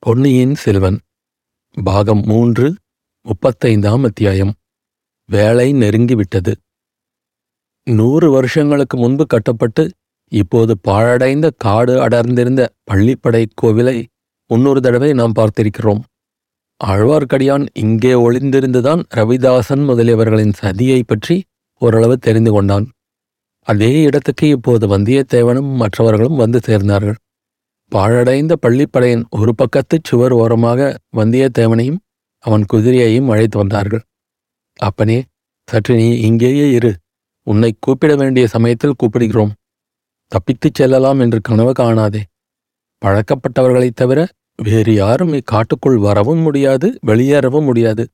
பொன்னியின் செல்வன் பாகம் மூன்று முப்பத்தைந்தாம் அத்தியாயம். வேலை நெருங்கிவிட்டது. நூறு வருஷங்களுக்கு முன்பு கட்டப்பட்டு இப்போது பாழடைந்த காடு அடர்ந்திருந்த பள்ளிப்படை கோவிலை முன்னொரு தடவை நாம் பார்த்திருக்கிறோம். ஆழ்வார்க்கடியான் இங்கே ஒளிந்திருந்துதான் ரவிதாசன் முதலியவர்களின் சதியைப் பற்றி ஓரளவு தெரிந்து கொண்டான். அதே இடத்துக்கு இப்போது வந்தியத்தேவனும் மற்றவர்களும் வந்து சேர்ந்தார்கள். பாழடைந்த பள்ளிப்படையின் ஒரு பக்கத்துச் சுவர் ஓரமாக வந்தியத்தேவனையும் அவன் குதிரையையும் அழைத்து வந்தார்கள். அப்பனே சற்று நீ இங்கேயே இரு. உன்னை கூப்பிட வேண்டிய சமயத்தில் கூப்பிடுகிறோம். தப்பித்துச் செல்லலாம் என்று கனவு காணாதே. பழக்கப்பட்டவர்களைத் தவிர வேறு யாரும் இக்காட்டுக்குள் வரவும் முடியாது வெளியேறவும் முடியாது.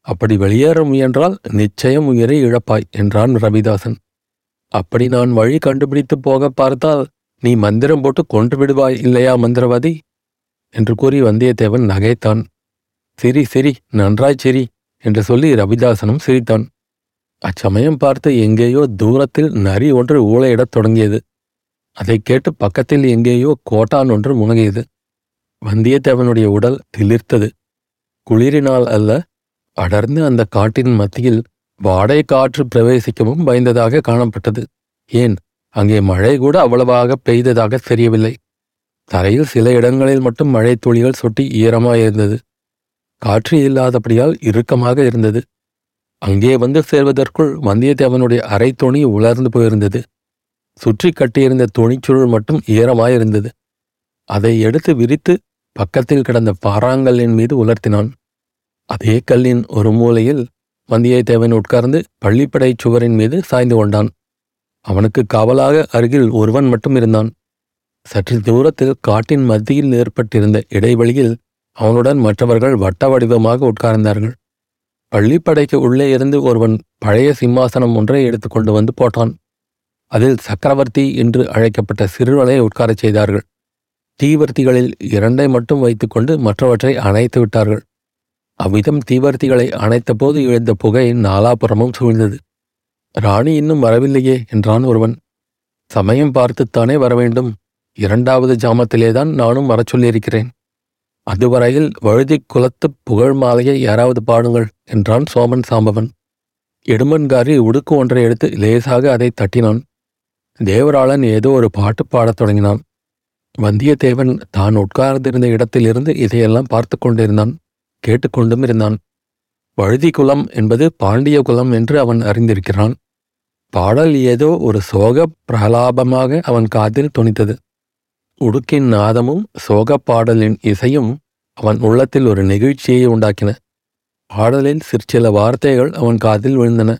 அப்படி வெளியேற முயன்றால் நிச்சயம் உயிரை இழப்பாய் என்றான் ரவிதாசன். அப்படி நான் வழி கண்டுபிடித்து போக பார்த்தால் நீ மந்திரம் போட்டு கொன்று விடுவாய் இல்லையா மந்திரவாதி? என்று கூறி வந்தியத்தேவன் நகைத்தான். சிரி சிரி நன்றாய் சிரி என்று சொல்லி ரவிதாசனும் சிரித்தான். அச்சமயம் பார்த்து எங்கேயோ தூரத்தில் நரி ஒன்று ஊழையிடத் தொடங்கியது. அதைக் கேட்டு பக்கத்தில் எங்கேயோ கோட்டான் ஒன்று முனகியது. வந்தியத்தேவனுடைய உடல் திளிர்த்தது. குளிரினால் அல்ல அடர்ந்து அந்த காட்டின் மத்தியில் வாடை காற்று பிரவேசிக்கவும் பயந்ததாக காணப்பட்டது. ஏன் அங்கே மழை கூட அவ்வளவாக பெய்ததாக தெரியவில்லை. தரையில் சில இடங்களில் மட்டும் மழை துளிகள் சொட்டி ஈரமாயிருந்தது காற்று இல்லாதபடியால் இறுக்கமாக இருந்தது. அங்கே வந்து சேர்வதற்குள் வந்தியத்தேவனுடைய அரை துணி உலர்ந்து போயிருந்தது. சுற்றி கட்டியிருந்த துணிச்சுருள் மட்டும் ஈரமாயிருந்தது அதை எடுத்து விரித்து பக்கத்தில் கிடந்த பாறாங்கல்லின் மீது உலர்த்தினான். அதே கல்லின் ஒரு மூலையில் வந்தியத்தேவன் உட்கார்ந்து பள்ளிப்படை சுவரின் மீது சாய்ந்து கொண்டான். அவனுக்கு காவலாக அருகில் ஒருவன் மட்டும் இருந்தான். சற்று தூரத்தில் காட்டின் மத்தியில் ஏற்பட்டிருந்த இடைவெளியில் அவனுடன் மற்றவர்கள் வட்ட வடிவமாக உட்கார்ந்தார்கள். பள்ளிப்படைக்கு உள்ளே இருந்து ஒருவன் பழைய சிம்மாசனம் ஒன்றை எடுத்துக்கொண்டு வந்து போட்டான். அதில் சக்கரவர்த்தி என்று அழைக்கப்பட்ட சிறுவனை உட்காரச் செய்தார்கள். தீவர்த்திகளில் இரண்டை மட்டும் வைத்துக்கொண்டு மற்றவற்றை அணைத்து விட்டார்கள். அவ்விதம் தீவர்த்திகளை அணைத்தபோது எழுந்த புகை நாலாபுறமும் சூழ்ந்தது. ராணி இன்னும் வரவில்லையே என்றான் ஒருவன். சமயம் பார்த்துத்தானே வரவேண்டும். இரண்டாவது ஜாமத்திலேதான் நானும் வரச் சொல்லியிருக்கிறேன். அதுவரையில் வழுதி குலத்து புகழ் மாலையை யாராவது பாடுங்கள் என்றான் சோமன் சாம்பவன். இடுமன்காரி உடுக்கு ஒன்றை எடுத்து லேசாக அதை தட்டினான். தேவராளன் ஏதோ ஒரு பாட்டு பாடத் தொடங்கினான். வந்தியத்தேவன் தான் உட்கார்ந்திருந்த இடத்திலிருந்து இதையெல்லாம் பார்த்து கொண்டிருந்தான். கேட்டுக்கொண்டும் இருந்தான். வழுதி குலம் என்பது பாண்டிய குலம் என்று அவன் அறிந்திருக்கிறான். பாடல் ஏதோ ஒரு சோக பிரலாபமாக அவன் காதில் துணித்தது உடுக்கின் நாதமும் சோகப் பாடலின் இசையும் அவன் உள்ளத்தில் ஒரு நெகிழ்ச்சியை உண்டாக்கின. பாடலில் சிற்சில வார்த்தைகள் அவன் காதில் விழுந்தன.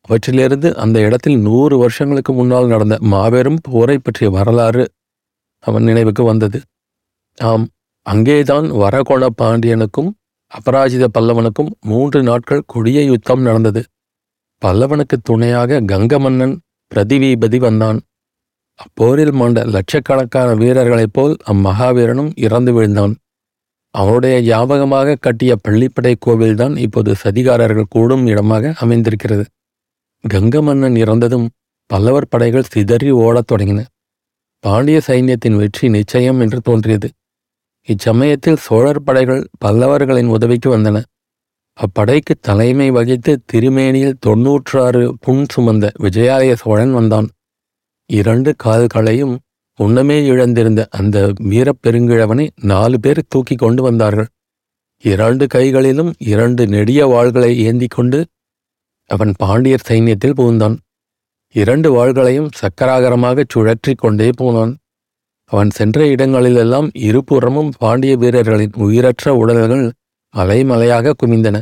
அவற்றிலிருந்து அந்த இடத்தில் நூறு வருஷங்களுக்கு முன்னால் நடந்த மாபெரும் போரை பற்றிய வரலாறு அவன் நினைவுக்கு வந்தது. ஆம் அங்கேதான் வரகோண பாண்டியனுக்கும் அபராஜித பல்லவனுக்கும் மூன்று நாட்கள் கொடிய யுத்தம் நடந்தது. பல்லவனுக்கு துணையாக கங்க மன்னன் பிரதிவீபதி வந்தான். அப்போரில் மாண்ட லட்சக்கணக்கான வீரர்களைப் போல் அம்மகாவீரனும் இறந்து விழுந்தான். அவனுடைய ஞாபகமாக கட்டிய பள்ளிப்படை கோவில்தான் இப்போது சதிகாரர்கள் கூடும் இடமாக அமைந்திருக்கிறது. கங்க மன்னன் இறந்ததும் பல்லவர் படைகள் சிதறி ஓடத் தொடங்கின. பாண்டிய சைன்யத்தின் வெற்றி நிச்சயம் என்று தோன்றியது. இச்சமயத்தில் சோழர் படைகள் பல்லவர்களின் உதவிக்கு வந்தன. அப்படைக்கு தலைமை வகித்து திருமேனியில் தொன்னூற்றாறு புண் சுமந்த விஜயாலய சோழன் வந்தான். இரண்டு கால்களையும் உன்னமே இழந்திருந்த அந்த வீரப்பெருங்கிழவனை நாலு பேர் தூக்கி கொண்டு வந்தார்கள். இரண்டு கைகளிலும் இரண்டு நெடிய வாள்களை ஏந்தி கொண்டு அவன் பாண்டியர் சைன்யத்தில் புகுந்தான். இரண்டு வாள்களையும் சக்கராகரமாகச் சுழற்றி கொண்டே போனான். அவன் சென்ற இடங்களிலெல்லாம் இருபுறமும் பாண்டிய வீரர்களின் உயிரற்ற உடல்கள் அலைமலையாக குமிந்தன.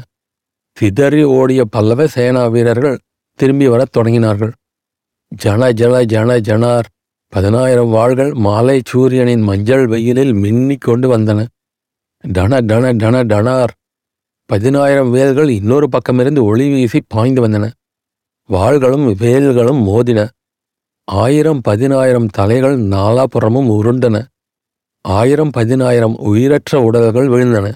சிதறி ஓடிய பல்லவ சேனா வீரர்கள் திரும்பி வரத் தொடங்கினார்கள். ஜன ஜன ஜன ஜனார் பதினாயிரம் வாள்கள் மாலை சூரியனின் மஞ்சள் வெயிலில் மின்னிக் கொண்டு வந்தன. டன டன டன டனார் பதினாயிரம் வேல்கள் இன்னொரு பக்கமிருந்து ஒளி வீசி பாய்ந்து வந்தன. வாள்களும் வேல்களும் மோதின. ஆயிரம் பதினாயிரம் தலைகள் நாலாபுறமும் உருண்டன. ஆயிரம் பதினாயிரம் உயிரற்ற உடல்கள் விழுந்தன.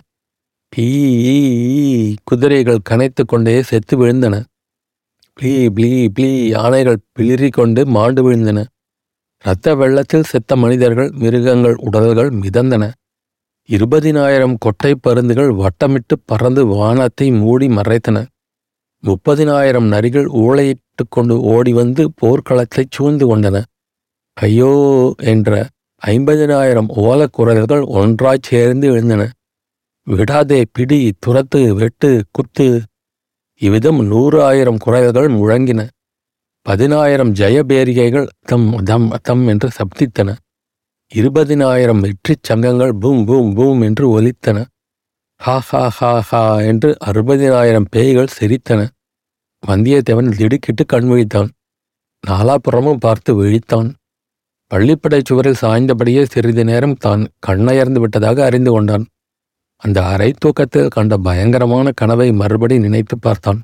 பீ குதிரைகள் கனைத்து கொண்டே செத்து விழுந்தன. ப்ளீ ப்ளீ ப்ளீ யானைகள் பிளிறிக் கொண்டு மாண்டு விழுந்தன. இரத்த வெள்ளத்தில் செத்த மனிதர்கள் மிருகங்கள் உடல்கள் மிதந்தன. இருபதினாயிரம் கொட்டை பருந்துகள் வட்டமிட்டு பறந்து வானத்தை மூடி மறைத்தன. முப்பதினாயிரம் நரிகள் ஊழையிட்டு கொண்டு ஓடி வந்து போர்க்களத்தைச் சூழ்ந்து கொண்டன. ஐயோ என்ற ஐம்பதினாயிரம் ஓலக்குரல்கள் ஒன்றாய்ச் சேர்ந்து எழுந்தன. விடாதே பிடி துரத்து வெட்டு குத்து. இவ்விதம் நூறு ஆயிரம் குரல்கள் முழங்கின. பதினாயிரம் ஜெயபேரிகைகள் தம் தம் தம் என்று சப்தித்தன. இருபதினாயிரம் வெற்றிச் சங்கங்கள் பூம் பூம் பூம் என்று ஒலித்தன. ஹா ஹா ஹா ஹா என்று அறுபதினாயிரம் பேய்கள் சிரித்தன. வந்தியத்தேவன் திடுக்கிட்டு கண் விழித்தான் நாலாபுறமும் பார்த்து விழித்தான். பள்ளிப்படை சுவரில் சாய்ந்தபடியே சிறிது நேரம் தான் கண்ணயர்ந்து விட்டதாக அறிந்து கொண்டான். அந்த அரை தூக்கத்தில் கண்ட பயங்கரமான கனவை மறுபடி நினைத்து பார்த்தான்.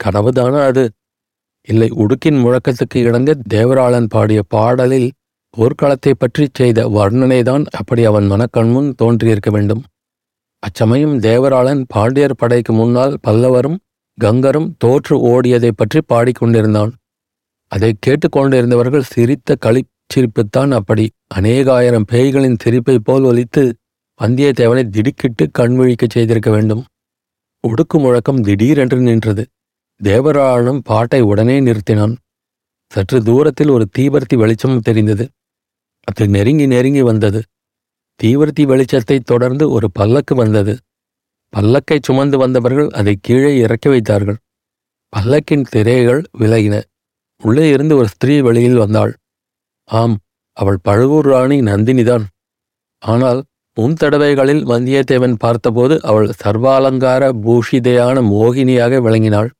கனவுதானா அது? இல்லை உடுக்கின் முழக்கத்துக்கு இணங்க தேவராளன் பாடிய பாடலில் போர்க்களத்தை பற்றி செய்த வர்ணனைதான் அப்படி அவன் மனக்கண்முன் தோன்றியிருக்க வேண்டும். அச்சமயம் தேவராளன் பாண்டியர் படைக்கு முன்னால் பல்லவரும் கங்கரும் தோற்று ஓடியதைப் பற்றி பாடிக்கொண்டிருந்தான். அதை கேட்டுக்கொண்டிருந்தவர்கள் சிரித்த களிச்சிரிப்புத்தான் அப்படி. அநேகாயிரம் பேய்களின் சிரிப்பை போல் ஒலித்து வந்தியத்தேவனை திடுக்கிட்டு கண்விழிக்கச் செய்திருக்க வேண்டும். உடுக்கு முழக்கம் திடீரென்று நின்றது. தேவராளனும் பாட்டை உடனே நிறுத்தினான். சற்று தூரத்தில் ஒரு தீபர்த்தி வெளிச்சம் தெரிந்தது. அது நெருங்கி நெருங்கி வந்தது. தீவர்த்தி வெளிச்சத்தைத் தொடர்ந்து ஒரு பல்லக்கு வந்தது. பல்லக்கை சுமந்து வந்தவர்கள் அதை கீழே இறக்கி வைத்தார்கள். பல்லக்கின் திரைகள் விலகின. உள்ளே இருந்து ஒரு ஸ்திரீ வெளியில் வந்தாள். ஆம் அவள் பழுவூர் ராணி நந்தினிதான். ஆனால் முன் தடவைகளில் வந்தியத்தேவன் பார்த்தபோது அவள் சர்வாலங்கார பூஷிதையான மோகினியாக விளங்கினாள்.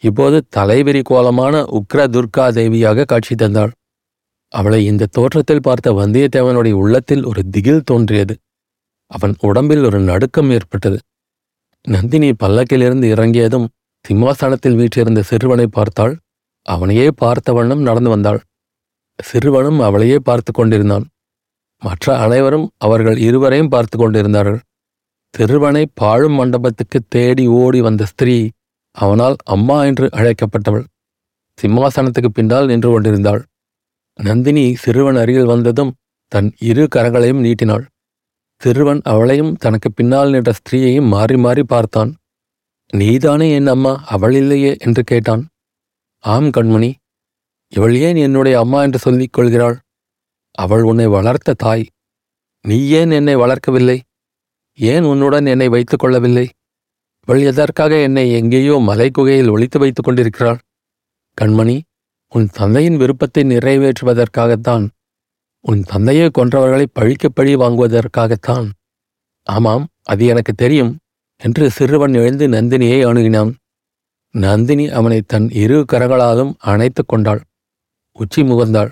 இப்போது தலைவிரி கோலமான உக்ர துர்கா தேவியாக காட்சி தந்தாள். அவளை இந்த தோற்றத்தில் பார்த்த வந்தியத்தேவனுடைய உள்ளத்தில் ஒரு திகில் தோன்றியது. அவன் உடம்பில் ஒரு நடுக்கம் ஏற்பட்டது. நந்தினி பல்லக்கிலிருந்து இறங்கியதும் சிம்மாசனத்தில் வீற்றிருந்த சிறுவனை பார்த்தாள். அவனையே பார்த்தவண்ணம் நடந்து வந்தாள். சிறுவனும் அவளையே பார்த்து கொண்டிருந்தான். மற்ற அனைவரும் அவர்கள் இருவரையும் பார்த்து கொண்டிருந்தார்கள். சிறுவனை பாழும் மண்டபத்துக்கு தேடி ஓடி வந்த ஸ்திரீ அவனால் அம்மா என்று அழைக்கப்பட்டவள். சிம்மாசனத்துக்கு பின்னால் நின்று கொண்டிருந்தாள். நந்தினி சிறுவன் அருகில் வந்ததும் தன் இரு கரங்களையும் நீட்டினாள். சிறுவன் அவளையும் தனக்கு பின்னால் நின்ற ஸ்திரீயையும் மாறி மாறி பார்த்தான். நீதானே என் அம்மா? அவள் இல்லையே? என்று கேட்டான். ஆம் கண்மணி. இவள் ஏன் என்னுடைய அம்மா என்று சொல்லிக் கொள்கிறாள்? அவள் உன்னை வளர்த்த தாய். நீ ஏன் என்னை வளர்க்கவில்லை? ஏன் உன்னுடன் என்னை வைத்துக் கொள்ளவில்லை? இவள் எதற்காக என்னை எங்கேயோ மலை குகையில் வைத்துக் கொண்டிருக்கிறாள்? கண்மணி உன் தந்தையின் விருப்பத்தை நிறைவேற்றுவதற்காகத்தான் உன் தந்தையை கொன்றவர்களை பழிக்க பழி வாங்குவதற்காகத்தான். ஆமாம் அது எனக்கு தெரியும் என்று சிறுவன் எழுந்து நந்தினியை அணுகினான். நந்தினி அவனை தன் இரு கரங்களாலும் அணைத்துக் கொண்டாள். உச்சி முகந்தாள்.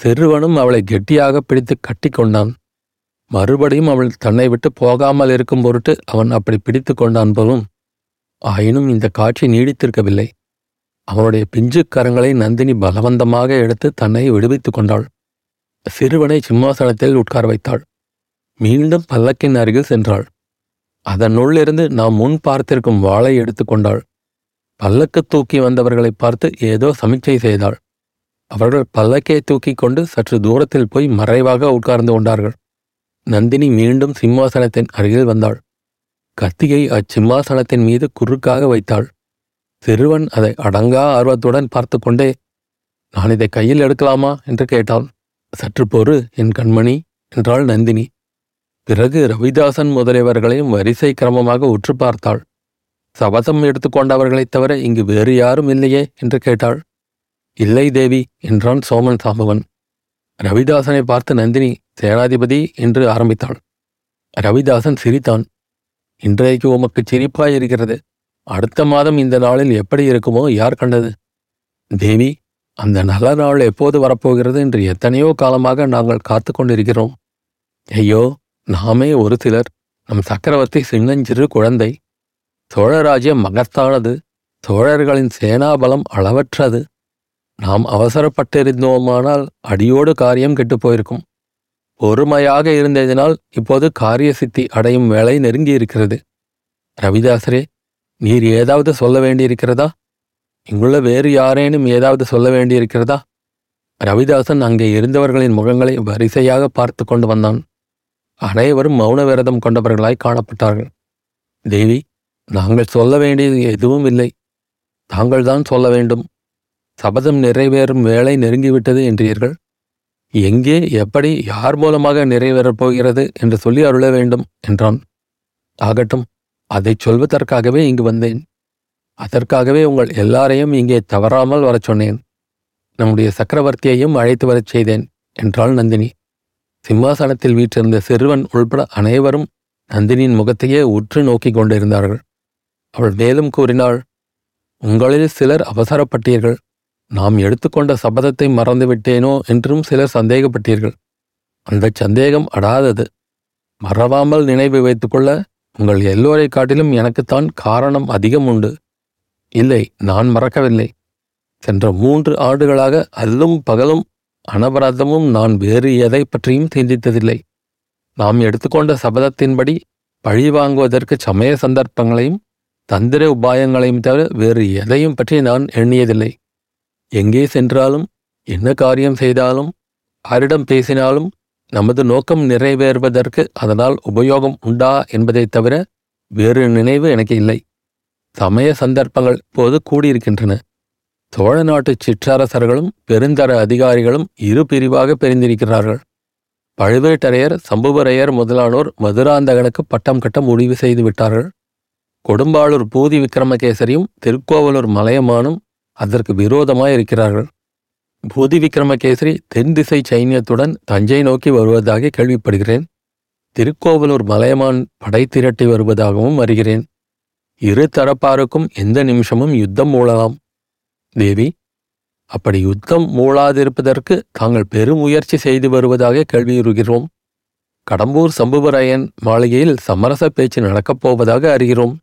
சிறுவனும் அவளை கெட்டியாக பிடித்து கட்டிக்கொண்டான் மறுபடியும் அவள் தன்னை விட்டு போகாமல் இருக்கும் பொருட்டு அவன் அப்படி பிடித்து கொண்டான் போலும். ஆயினும் இந்த காட்சி நீடித்திருக்கவில்லை. அவனுடைய பிஞ்சுக்கரங்களை நந்தினி பலவந்தமாக எடுத்து தன்னை விடுவித்துக் கொண்டாள். சிறுவனை சிம்மாசனத்தில் உட்கார வைத்தாள். மீண்டும் பல்லக்கின் அருகில் சென்றாள். அதனுள்ளிருந்து நாம் முன் பார்த்திருக்கும் வாளை எடுத்துக்கொண்டாள் பல்லக்கு தூக்கி வந்தவர்களை பார்த்து ஏதோ சமிச்சை செய்தாள். அவர்கள் பல்லக்கை தூக்கிக் கொண்டு சற்று தூரத்தில் போய் மறைவாக உட்கார்ந்து கொண்டார்கள். நந்தினி மீண்டும் சிம்மாசனத்தின் அருகில் வந்தாள். கத்தியை அச்சிம்மாசனத்தின் மீது குறுக்காக வைத்தாள். சிறுவன் அதை அடங்கா ஆர்வத்துடன் பார்த்து கொண்டே நான் இதை கையில் எடுக்கலாமா? என்று கேட்டான். சற்று பொறு என் கண்மணி என்றாள் நந்தினி. பிறகு ரவிதாசன் முதலியவர்களையும் வரிசை கிரமமாக உற்று பார்த்தாள். சபதம் எடுத்துக்கொண்டவர்களைத் தவிர இங்கு வேறு யாரும் இல்லையே என்று கேட்டாள். இல்லை தேவி என்றான் சோமன் சாம்பவன். ரவிதாசனை பார்த்து நந்தினி சேனாதிபதி என்று ஆரம்பித்தாள். ரவிதாசன் சிரித்தான். இன்றைக்கு உமக்கு சிரிப்பாயிருக்கிறது. அடுத்த மாதம் இந்த நாளில் எப்படி இருக்குமோ யார் கண்டது? தேவி அந்த நல்ல நாள் எப்போது வரப்போகிறது என்று எத்தனையோ காலமாக நாங்கள் காத்து கொண்டிருக்கிறோம். ஐயோ நாமே ஒரு சிலர் நம் சக்கரவர்த்தி சின்னஞ்சிறு குழந்தை. சோழராஜ்யம் மகத்தானது சோழர்களின் சேனாபலம் அளவற்றது. நாம் அவசரப்பட்டிருந்தோமானால் அடியோடு காரியம் கெட்டுப் போயிருக்கும். பொறுமையாக இருந்ததினால் இப்போது காரிய சித்தி அடையும் வேலை நெருங்கியிருக்கிறது. ரவிதாசரே நீர் ஏதாவது சொல்ல வேண்டியிருக்கிறதா? இங்குள்ள வேறு யாரேனும் ஏதாவது சொல்ல வேண்டியிருக்கிறதா? ரவிதாசன் அங்கே இருந்தவர்களின் முகங்களை வரிசையாக பார்த்து கொண்டு வந்தான். அனைவரும் மௌன விரதம் கொண்டவர்களாய் காணப்பட்டார்கள். தேவி நாங்கள் சொல்ல வேண்டியது எதுவும் இல்லை. தாங்கள்தான் சொல்ல வேண்டும். சபதம் நிறைவேறும் வேலை நெருங்கிவிட்டது என்றீர்கள். எங்கே எப்படி யார் மூலமாக நிறைவேறப் போகிறது என்று சொல்லி அருள வேண்டும் என்றான். ஆகட்டும் அதைச் சொல்வதற்காகவே இங்கு வந்தேன். அதற்காகவே உங்கள் எல்லாரையும் இங்கே தவறாமல் வரச் சொன்னேன். நம்முடைய சக்கரவர்த்தியையும் அழைத்து வரச் செய்தேன் என்றாள் நந்தினி. சிம்மாசனத்தில் வீற்றிருந்த சிறுவன் உள்பட அனைவரும் நந்தினியின் முகத்தையே உற்று நோக்கிக் கொண்டிருந்தார்கள். அவள் மேலும் கூறினாள் உங்களில் சிலர் அவசரப்பட்டீர்கள். நாம் எடுத்துக்கொண்ட சபதத்தை மறந்துவிட்டேனோ என்றும் சிலர் சந்தேகப்பட்டீர்கள். அந்த சந்தேகம் அடாதது. மறவாமல் நினைவு வைத்துக்கொள்ள உங்கள் எல்லோரை காட்டிலும் எனக்குத்தான் காரணம் அதிகம் உண்டு. இல்லை நான் மறக்கவில்லை. சென்ற மூன்று ஆண்டுகளாக அல்லும் பகலும் அனபராதமும் நான் வேறு எதை பற்றியும் சிந்தித்ததில்லை. நாம் எடுத்துக்கொண்ட சபதத்தின்படி பழி வாங்குவதற்கு சமய சந்தர்ப்பங்களையும் தந்திர உபாயங்களையும் தவிர வேறு எதையும் பற்றி நான் எண்ணியதில்லை. எங்கே சென்றாலும் என்ன காரியம் செய்தாலும் யாரிடம் பேசினாலும் நமது நோக்கம் நிறைவேறுவதற்கு அதனால் உபயோகம் உண்டா என்பதைத் தவிர வேறு நினைவு எனக்கு இல்லை. சமய சந்தர்ப்பங்கள் இப்போது கூடியிருக்கின்றன. சோழ நாட்டு சிற்றரசர்களும் பெருந்தர அதிகாரிகளும் இரு பிரிவாக பிரிந்திருக்கிறார்கள். பழுவேட்டரையர் சம்புவரையர் முதலானோர் மதுராந்தகனுக்கு பட்டம் கட்ட முடிவு செய்து விட்டார்கள். கொடும்பாளூர் பூதி விக்ரமகேசரியும் திருக்கோவலூர் மலையமானும் அதற்கு விரோதமாய் இருக்கிறார்கள் பூதி விக்ரமகேசரி தென் திசை சைன்யத்துடன் தஞ்சை நோக்கி வருவதாக கேள்விப்படுகிறேன். திருக்கோவலூர் மலையமான் படை திரட்டி வருவதாகவும் அறிகிறேன். இரு தரப்பாருக்கும் எந்த நிமிஷமும் யுத்தம் மூழலாம். தேவி அப்படி யுத்தம் மூழாதிருப்பதற்கு தாங்கள் பெருமுயற்சி செய்து வருவதாக கேள்வியுறுகிறோம். கடம்பூர் சம்புவரையன் மாளிகையில் சமரச பேச்சு நடக்கப் போவதாக அறிகிறோம்.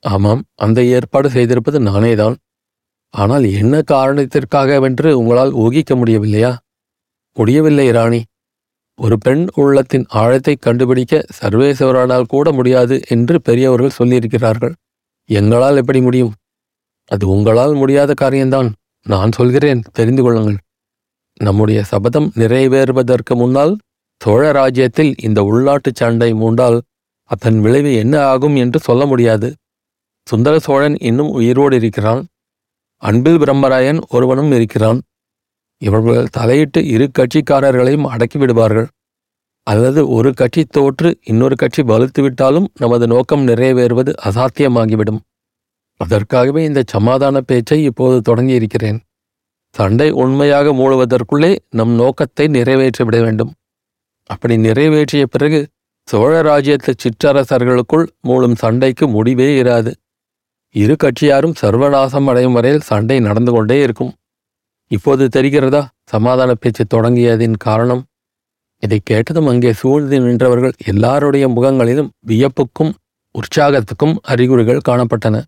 ஆமாம் அந்த ஏற்பாடு செய்திருப்பது நானேதான். ஆனால் என்ன காரணத்திற்காகவென்று உங்களால் ஊகிக்க முடியவில்லையா? முடியவில்லை ராணி. ஒரு பெண் உள்ளத்தின் ஆழத்தை கண்டுபிடிக்க சர்வேஸ்வரனால் கூட முடியாது என்று பெரியவர்கள் சொல்லியிருக்கிறார்கள். எங்களால் எப்படி முடியும்? அது உங்களால் முடியாத காரியம்தான். நான் சொல்கிறேன் தெரிந்து கொள்ளுங்கள். நம்முடைய சபதம் நிறைவேறுவதற்கு முன்னால் சோழ ராஜ்யத்தில் இந்த உள்நாட்டுச் சண்டை மூண்டால் அதன் விளைவு என்ன ஆகும் என்று சொல்ல முடியாது. சுந்தர சோழன் இன்னும் உயிரோடு இருக்கிறான். அன்பில் பிரம்மராயன் ஒருவனும் இருக்கிறான். இவர்கள் தலையிட்டு இரு கட்சிக்காரர்களையும் அடக்கிவிடுவார்கள். அல்லது ஒரு கட்சி தோற்று இன்னொரு கட்சி வலுத்துவிட்டாலும் நமது நோக்கம் நிறைவேறுவது அசாத்தியமாகிவிடும். அதற்காகவே இந்த சமாதான பேச்சை இப்போது தொடங்கியிருக்கிறேன். சண்டை உண்மையாக மூடுவதற்குள்ளே நம் நோக்கத்தை நிறைவேற்றிவிட வேண்டும். அப்படி நிறைவேற்றிய பிறகு சோழ ராஜ்யத்து சிற்றரசர்களுக்குள் மூலம் சண்டைக்கு முடிவே இராது. இரு கட்சியாரும் சர்வநாசம் அடையும் வரையில் சண்டை நடந்து கொண்டே இருக்கும். இப்போது தெரிகிறதா? சமாதான பேச்சு தொடங்கியதின் காரணம்? இதை கேட்டதும் அங்கே சூழ்ந்து நின்றவர்கள் எல்லாருடைய முகங்களிலும் வியப்புக்கும் உற்சாகத்துக்கும் அறிகுறிகள் காணப்பட்டன.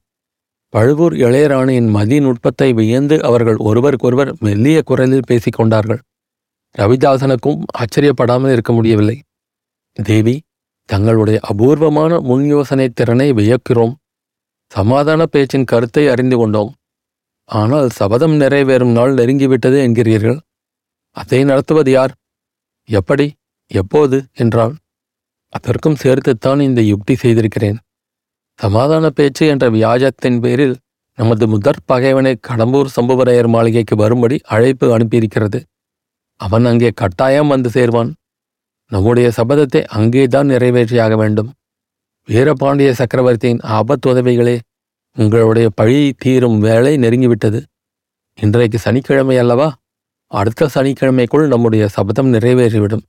பழுவூர் இளையராணியின் மதி நுட்பத்தை வியந்து அவர்கள் ஒருவருக்கொருவர் மெல்லிய குரலில் பேசிக் கொண்டார்கள். ரவிதாசனுக்கும் ஆச்சரியப்படாமல் இருக்க முடியவில்லை. தேவி தங்களுடைய அபூர்வமான முன் யோசனை திறனை வியக்கிறோம். சமாதான பேச்சின் கருத்தை அறிந்து கொண்டோம். ஆனால் சபதம் நிறைவேறும் நாள் நெருங்கிவிட்டது என்கிறீர்கள். அதை நடத்துவது யார்? எப்படி? எப்போது? என்றாள். அதற்கும் சேர்த்துத்தான் இந்த யுக்தி செய்திருக்கிறேன். சமாதான பேச்சு என்ற வியாஜத்தின் பேரில் நமது முதற் பகைவனை கடம்பூர் சம்புவரையர் மாளிகைக்கு வரும்படி அழைப்பு அனுப்பியிருக்கிறது. அவன் அங்கே கட்டாயம் வந்து சேர்வான். நம்முடைய சபதத்தை அங்கேதான் நிறைவேற்றியாக வேண்டும். வீரபாண்டிய சக்கரவர்த்தியின் ஆபத்துதவிகளே உங்களுடைய பழி தீரும் வேலை நெருங்கிவிட்டது. இன்றைக்கு சனிக்கிழமை அல்லவா? அடுத்த சனிக்கிழமைக்குள் நம்முடைய சபதம் நிறைவேறிவிடும்.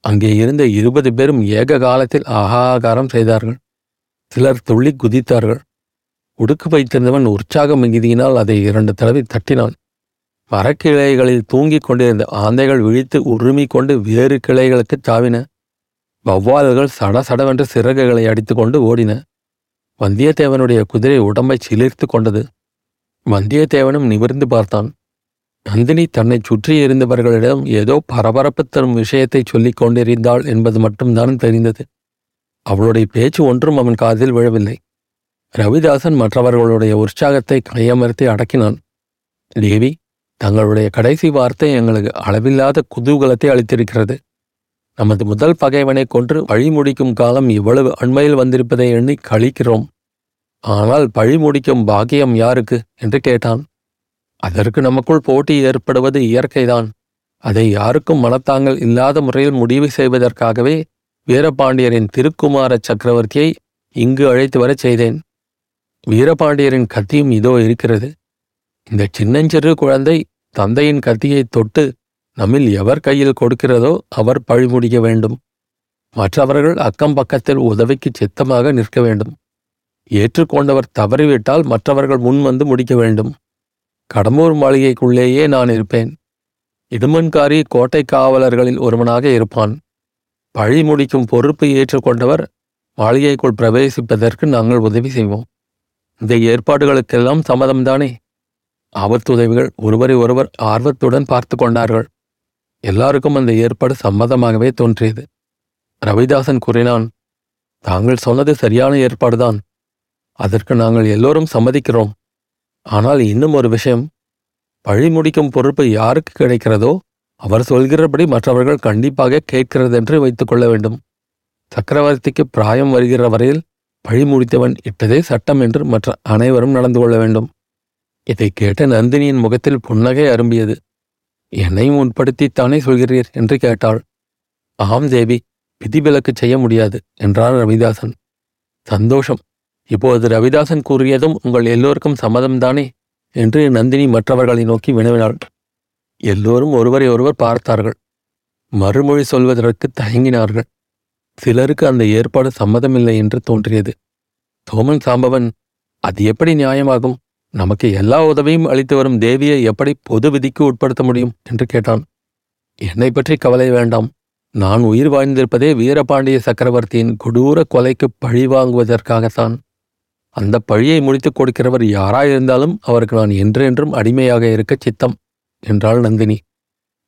அங்கே இருந்த இருபது பேரும் ஏக காலத்தில் ஆகாகாரம் செய்தார்கள். சிலர் துள்ளி குதித்தார்கள். உடுக்கு வைத்திருந்தவன் உற்சாக மிகுதியினால் அதை இரண்டு தடவை தட்டினான். மரக்கிளைகளில் தூங்கிக் கொண்டிருந்த ஆந்தைகள் விழித்து உருமி கொண்டு வேறு கிளைகளுக்கு தாவின வௌவால்கள் சட சடவென்று சிறகுகளை அடித்துக்கொண்டு ஓடின. வந்தியத்தேவனுடைய குதிரை உடம்பை சிலிர்த்து கொண்டது. வந்தியத்தேவனும் நிமிர்ந்து பார்த்தான். நந்தினி தன்னை சுற்றி இருந்தவர்களிடம் ஏதோ பரபரப்பு தரும் விஷயத்தை சொல்லிக் கொண்டிருந்தாள் என்பது மட்டும்தான் தெரிந்தது. அவளுடைய பேச்சு ஒன்றும் அவன் காதில் விழவில்லை. ரவிதாசன் மற்றவர்களுடைய உற்சாகத்தை கையமர்த்தி அடக்கினான். தேவி தங்களுடைய கடைசி வார்த்தை எங்களுக்கு அளவில்லாத குதூகலத்தை அளித்திருக்கிறது. நமது முதல் பகைவனை கொன்று பழி முடிக்கும் காலம் இவ்வளவு அண்மையில் வந்திருப்பதை எண்ணி கழிக்கிறோம் ஆனால் பழி முடிக்கும் பாக்கியம் யாருக்கு? என்று கேட்டான். அதற்கு நமக்குள் போட்டி ஏற்படுவது இயற்கைதான். அதை யாருக்கும் மனத்தாங்கள் இல்லாத முறையில் முடிவு செய்வதற்காகவே வீரபாண்டியரின் திருக்குமார சக்கரவர்த்தியை இங்கு அழைத்து வரச் செய்தேன். வீரபாண்டியரின் கத்தியும் இதோ இருக்கிறது. இந்த சின்னஞ்சிறு குழந்தை தந்தையின் கத்தியை தொட்டு நம்மில் எவர் கையில் கொடுக்கிறதோ அவர் பழி முடிக்க வேண்டும். மற்றவர்கள் அக்கம் பக்கத்தில் உதவிக்கு சித்தமாக நிற்க வேண்டும். ஏற்றுக்கொண்டவர் தவறிவிட்டால் மற்றவர்கள் முன் வந்து முடிக்க வேண்டும். கடம்பூர் மாளிகைக்குள்ளேயே நான் இருப்பேன். இடுமன்காரி கோட்டை காவலர்களில் ஒருவனாக இருப்பான். பழி முடிக்கும் பொறுப்பு ஏற்றுக்கொண்டவர் மாளிகைக்குள் பிரவேசிப்பதற்கு நாங்கள் உதவி செய்வோம். இந்த ஏற்பாடுகளுக்கெல்லாம் சம்மதம்தானே? ஆபத்துதவிகள் ஒருவரை ஒருவர் ஆர்வத்துடன் பார்த்து கொண்டார்கள். எல்லாருக்கும் அந்த ஏற்பாடு சம்மதமாகவே தோன்றியது. ரவிதாசன் கூறினான் தாங்கள் சொன்னது சரியான ஏற்பாடுதான். அதற்கு நாங்கள் எல்லோரும் சம்மதிக்கிறோம். ஆனால் இன்னும் ஒரு விஷயம். பழி முடிக்கும் பொறுப்பு யாருக்கு கிடைக்கிறதோ அவர் சொல்கிறபடி மற்றவர்கள் கண்டிப்பாக கேட்கிறதென்று வைத்துக்கொள்ள வேண்டும். சக்கரவர்த்திக்கு பிராயம் வருகிற வரையில் பழி முடித்தவன் இட்டதே சட்டம் என்று மற்ற அனைவரும் நடந்து கொள்ள வேண்டும். இதை கேட்ட நந்தினியின் முகத்தில் புன்னகை அரும்பியது. என்னையும் உட்படுத்தித்தானே சொல்கிறீர்? என்று கேட்டாள். ஆம் தேவி விதிவிலக்கு செய்ய முடியாது என்றார் ரவிதாசன். சந்தோஷம். இப்போது ரவிதாசன் கூறியதும் உங்கள் எல்லோருக்கும் சம்மதம்தானே? என்று நந்தினி மற்றவர்களை நோக்கி வினவினாள். எல்லோரும் ஒருவரை ஒருவர் பார்த்தார்கள். மறுமொழி சொல்வதற்கு தயங்கினார்கள். சிலருக்கு அந்த ஏற்பாடு சம்மதமில்லை என்று தோன்றியது. தோமன் சாம்பவன் அது எப்படி நியாயமாகும்? நமக்கு எல்லா உதவியும் அளித்து வரும் தேவியை எப்படி பொது விதிக்கு உட்படுத்த முடியும்? என்று கேட்டான். என்னை பற்றி கவலை வேண்டாம். நான் உயிர் வாழ்ந்திருப்பதே வீரபாண்டிய சக்கரவர்த்தியின் கொடூர கொலைக்கு பழி வாங்குவதற்காகத்தான். அந்த பழியை முடித்துக் கொடுக்கிறவர் யாராயிருந்தாலும் அவருக்கு நான் என்றென்றும் அடிமையாக இருக்க சித்தம் என்றாள் நந்தினி.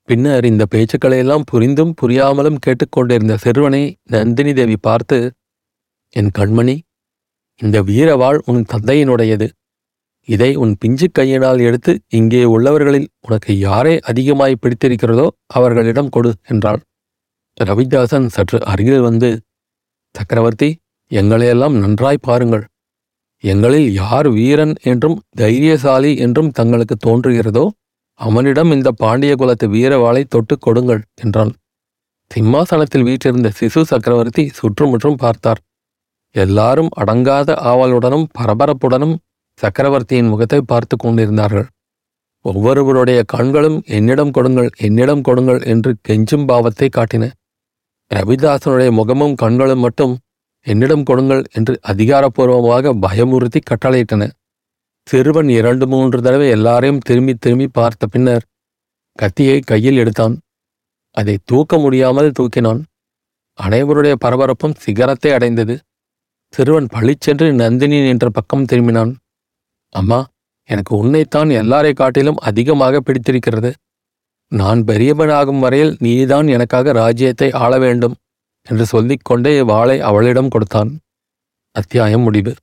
பின்னர் இந்த பேச்சுக்களையெல்லாம் புரிந்தும் புரியாமலும் கேட்டுக்கொண்டிருந்த சிறுவனை நந்தினி தேவி பார்த்து என் கண்மணி இந்த வீரவாள் உன் தந்தையினுடையது. இதை உன் பிஞ்சு கையினால் எடுத்து இங்கே உள்ளவர்களில் உனக்கு யாரே அதிகமாய் பிடித்திருக்கிறதோ அவர்களிடம் கொடு என்றாள். ரவிதாசன் சற்று அருகில் வந்து சக்கரவர்த்தி எங்களையெல்லாம் நன்றாய் பாருங்கள். எங்களில் யார் வீரன் என்றும் தைரியசாலி என்றும் தங்களுக்கு தோன்றுகிறதோ அவனிடம் இந்த பாண்டிய குலத்து வீரவாளை தொட்டுக் கொடுங்கள் என்றான். சிம்மாசனத்தில் வீற்றிருந்த சிசு சக்கரவர்த்தி சுற்றுமுற்றும் பார்த்தார். எல்லாரும் அடங்காத ஆவலுடனும் பரபரப்புடனும் சக்கரவர்த்தியின் முகத்தை பார்த்து கொண்டிருந்தார்கள். ஒவ்வொருவருடைய கண்களும் என்னிடம் கொடுங்கள் என்னிடம் கொடுங்கள் என்று கெஞ்சும் பாவத்தை காட்டின. ரவிதாசனுடைய முகமும் கண்களும் மட்டும் என்னிடம் கொடுங்கள் என்று அதிகாரப்பூர்வமாக பயமுறுத்தி கட்டளையிட்டன. சிறுவன் இரண்டு மூன்று தடவை எல்லாரையும் திரும்பி திரும்பி பார்த்த பின்னர் கத்தியை கையில் எடுத்தான். அதை தூக்க முடியாமல் தூக்கினான். அனைவருடைய பரபரப்பும் சிகரத்தை அடைந்தது. சிறுவன் பழிச்சென்று நந்தினி என்ற பக்கம் திரும்பினான். அம்மா எனக்கு உன்னைத்தான் எல்லாரை காட்டிலும் அதிகமாக பிடித்திருக்கிறது. நான் பெரியவனாகும் வரையில் நீதான் எனக்காக ராஜ்யத்தை ஆள வேண்டும் என்று சொல்லிக்கொண்டே வாளை அவளிடம் கொடுத்தான். அத்தியாயம் முடிவு.